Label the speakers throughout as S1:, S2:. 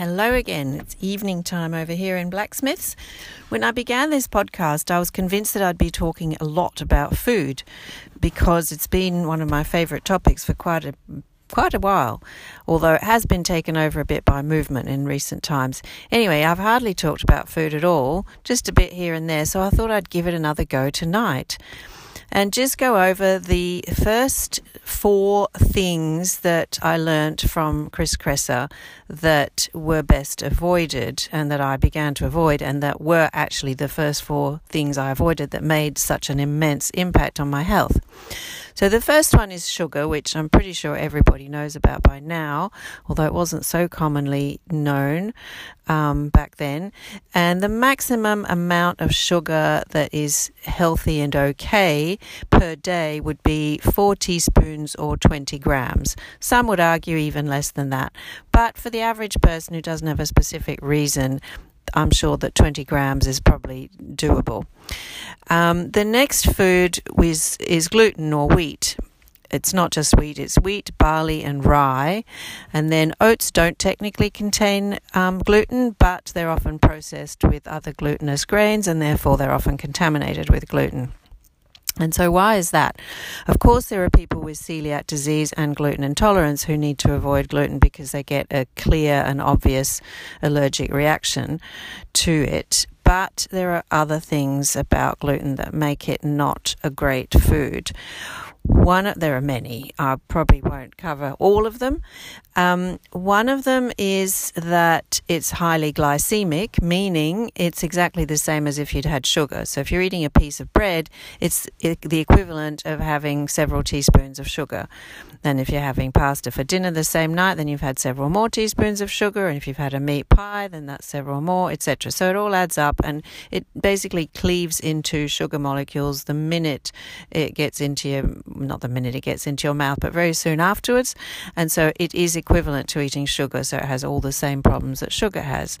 S1: Hello again. It's evening time over here in Blacksmiths. When I began this podcast, I was convinced that I'd be talking a lot about food because it's been one of my favorite topics for quite a quite a while, although it has been taken over a bit by movement in recent times. Anyway, I've hardly talked about food at all, just a bit here and there, so I thought I'd give it another go tonight and just go over the first four things that I learnt from Chris Kresser that were best avoided and that I began to avoid, and that were actually the first four things I avoided that made such an immense impact on my health. So the first one is sugar, which I'm pretty sure everybody knows about by now, although it wasn't so commonly known um, back then. And the maximum amount of sugar that is healthy and okay per day would be four teaspoons or 20 grams. Some would argue even less than that. But for the average person who doesn't have a specific reason, I'm sure that 20 grams is probably doable. Um, the next food is, is gluten or wheat. It's not just wheat, it's wheat, barley, and rye. And then oats don't technically contain um, gluten, but they're often processed with other glutinous grains and therefore they're often contaminated with gluten. And so, why is that? Of course, there are people with celiac disease and gluten intolerance who need to avoid gluten because they get a clear and obvious allergic reaction to it. But there are other things about gluten that make it not a great food. One, there are many. I probably won't cover all of them. Um, one of them is that it's highly glycemic, meaning it's exactly the same as if you'd had sugar. So if you're eating a piece of bread, it's the equivalent of having several teaspoons of sugar. And if you're having pasta for dinner the same night, then you've had several more teaspoons of sugar. And if you've had a meat pie, then that's several more, etc. So it all adds up and it basically cleaves into sugar molecules the minute it gets into your, not the minute it gets into your mouth, but very soon afterwards. And so it is equivalent to eating sugar, so it has all the same problems that sugar has.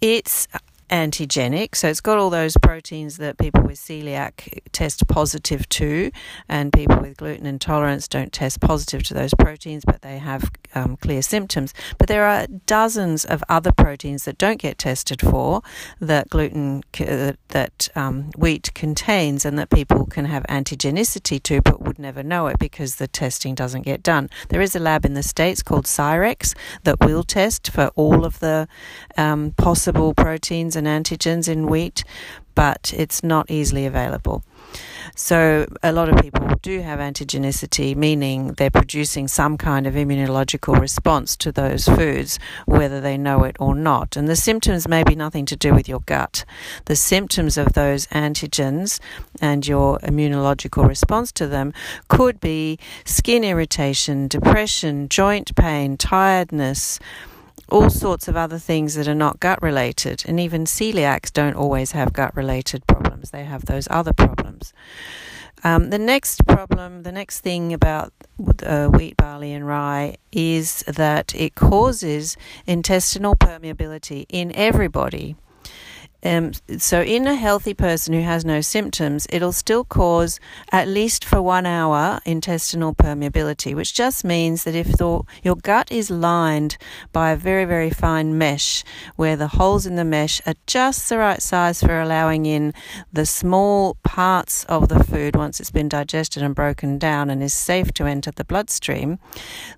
S1: It's antigenic. So it's got all those proteins that people with celiac test positive to, and people with gluten intolerance don't test positive to those proteins, but they have um, clear symptoms. But there are dozens of other proteins that don't get tested for that gluten that um, wheat contains, and that people can have antigenicity to, but would never know it because the testing doesn't get done. There is a lab in the states called Cyrex that will test for all of the um, possible proteins and antigens in wheat, but it's not easily available. So, a lot of people do have antigenicity, meaning they're producing some kind of immunological response to those foods, whether they know it or not. And the symptoms may be nothing to do with your gut. The symptoms of those antigens and your immunological response to them could be skin irritation, depression, joint pain, tiredness all sorts of other things that are not gut related. And even celiacs don't always have gut related problems, they have those other problems. Um, the next problem, the next thing about uh, wheat, barley, and rye is that it causes intestinal permeability in everybody. Um, so, in a healthy person who has no symptoms, it'll still cause, at least for one hour, intestinal permeability, which just means that if the, your gut is lined by a very, very fine mesh, where the holes in the mesh are just the right size for allowing in the small parts of the food once it's been digested and broken down and is safe to enter the bloodstream,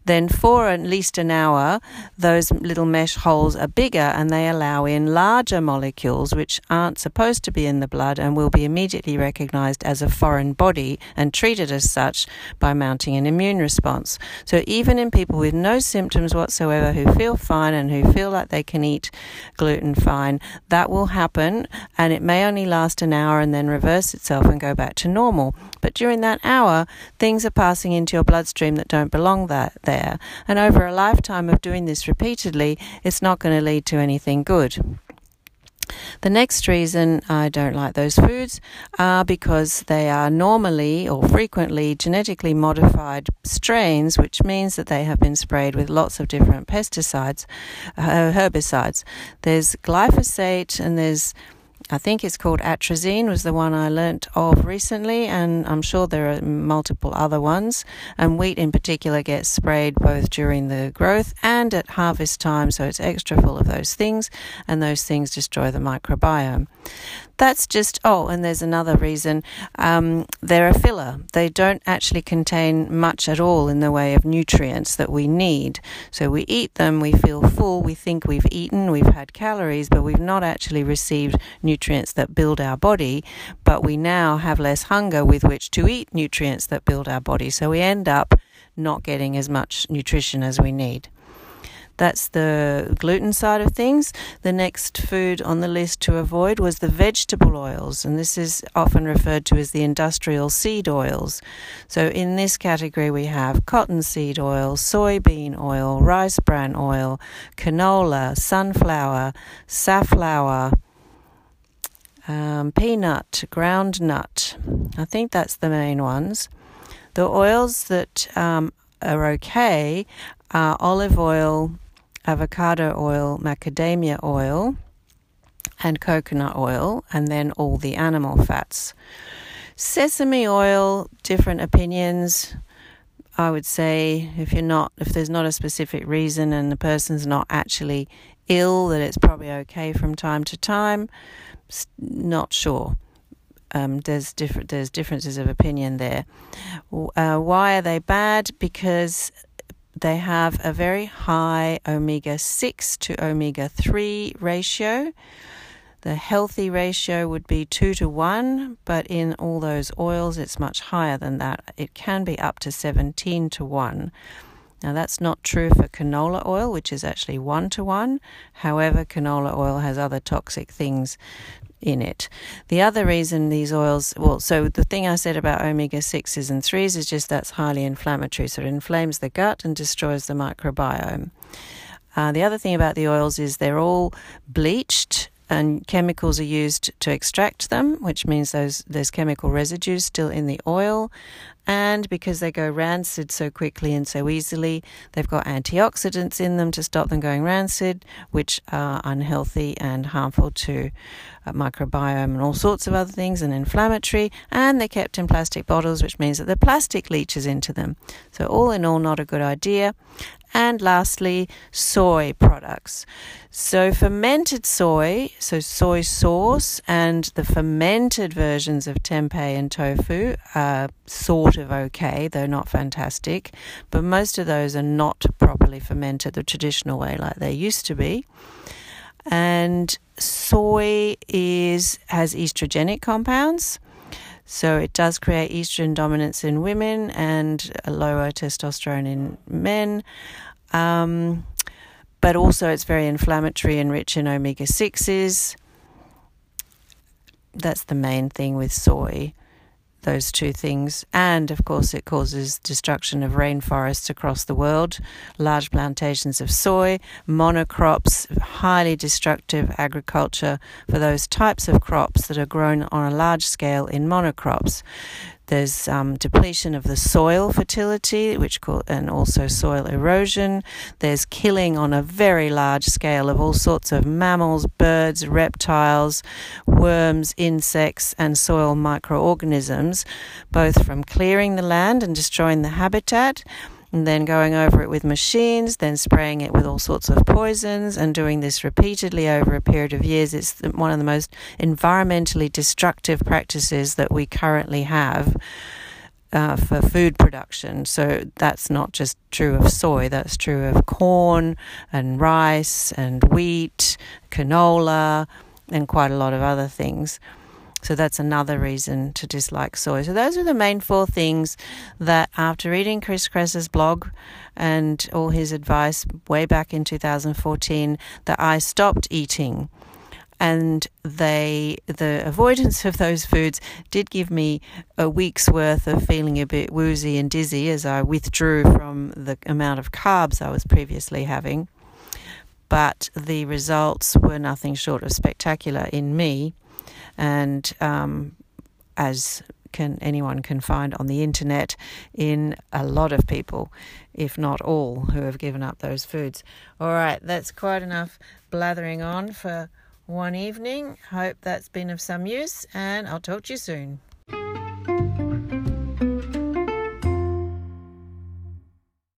S1: then for at least an hour, those little mesh holes are bigger and they allow in larger molecules which aren't supposed to be in the blood and will be immediately recognized as a foreign body and treated as such by mounting an immune response. So even in people with no symptoms whatsoever who feel fine and who feel like they can eat gluten fine, that will happen and it may only last an hour and then reverse itself and go back to normal. But during that hour, things are passing into your bloodstream that don't belong that there. And over a lifetime of doing this repeatedly, it's not going to lead to anything good. The next reason I don't like those foods are because they are normally or frequently genetically modified strains, which means that they have been sprayed with lots of different pesticides, uh, herbicides. There's glyphosate and there's I think it's called atrazine was the one I learnt of recently, and I'm sure there are multiple other ones. And wheat in particular gets sprayed both during the growth and at harvest time, so it's extra full of those things, and those things destroy the microbiome. That's just, oh, and there's another reason. Um, they're a filler. They don't actually contain much at all in the way of nutrients that we need. So we eat them, we feel full, we think we've eaten, we've had calories, but we've not actually received nutrients that build our body. But we now have less hunger with which to eat nutrients that build our body. So we end up not getting as much nutrition as we need. That's the gluten side of things. The next food on the list to avoid was the vegetable oils, and this is often referred to as the industrial seed oils. So, in this category, we have cottonseed oil, soybean oil, rice bran oil, canola, sunflower, safflower. Um, peanut, ground nut. I think that's the main ones. The oils that um, are okay are olive oil, avocado oil, macadamia oil, and coconut oil, and then all the animal fats. Sesame oil, different opinions. I would say if you're not, if there's not a specific reason and the person's not actually ill, that it's probably okay from time to time. Not sure. Um, there's different there's differences of opinion there. Uh, why are they bad? Because they have a very high omega 6 to omega 3 ratio. The healthy ratio would be 2 to 1, but in all those oils it's much higher than that. It can be up to 17 to 1. Now, that's not true for canola oil, which is actually 1 to 1. However, canola oil has other toxic things in it. The other reason these oils, well, so the thing I said about omega 6s and 3s is just that's highly inflammatory. So it inflames the gut and destroys the microbiome. Uh, the other thing about the oils is they're all bleached and chemicals are used to extract them, which means those there's chemical residues still in the oil. And because they go rancid so quickly and so easily, they've got antioxidants in them to stop them going rancid, which are unhealthy and harmful to uh, microbiome and all sorts of other things and inflammatory. And they're kept in plastic bottles, which means that the plastic leaches into them. So, all in all, not a good idea. And lastly, soy products. So, fermented soy, so soy sauce, and the fermented versions of tempeh and tofu are sort of okay, though not fantastic. But most of those are not properly fermented the traditional way like they used to be. And soy is has estrogenic compounds. So it does create estrogen dominance in women and a lower testosterone in men. Um, but also, it's very inflammatory and rich in omega 6s. That's the main thing with soy those two things. And of course, it causes destruction of rainforests across the world, large plantations of soy, monocrops, highly destructive agriculture for those types of crops that are grown on a large scale in monocrops. There's um, depletion of the soil fertility, which call, and also soil erosion. There's killing on a very large scale of all sorts of mammals, birds, reptiles, worms, insects, and soil microorganisms, both from clearing the land and destroying the habitat and then going over it with machines, then spraying it with all sorts of poisons, and doing this repeatedly over a period of years. It's one of the most environmentally destructive practices that we currently have. Uh, for food production. So that's not just true of soy, that's true of corn and rice and wheat, canola, and quite a lot of other things. So that's another reason to dislike soy. So those are the main four things that after reading Chris Kresser's blog and all his advice way back in 2014 that I stopped eating. And they, the avoidance of those foods did give me a week's worth of feeling a bit woozy and dizzy as I withdrew from the amount of carbs I was previously having. But the results were nothing short of spectacular in me and um, as can anyone can find on the internet in a lot of people, if not all, who have given up those foods. All right, that's quite enough blathering on for one evening. Hope that's been of some use, and I'll talk to you soon.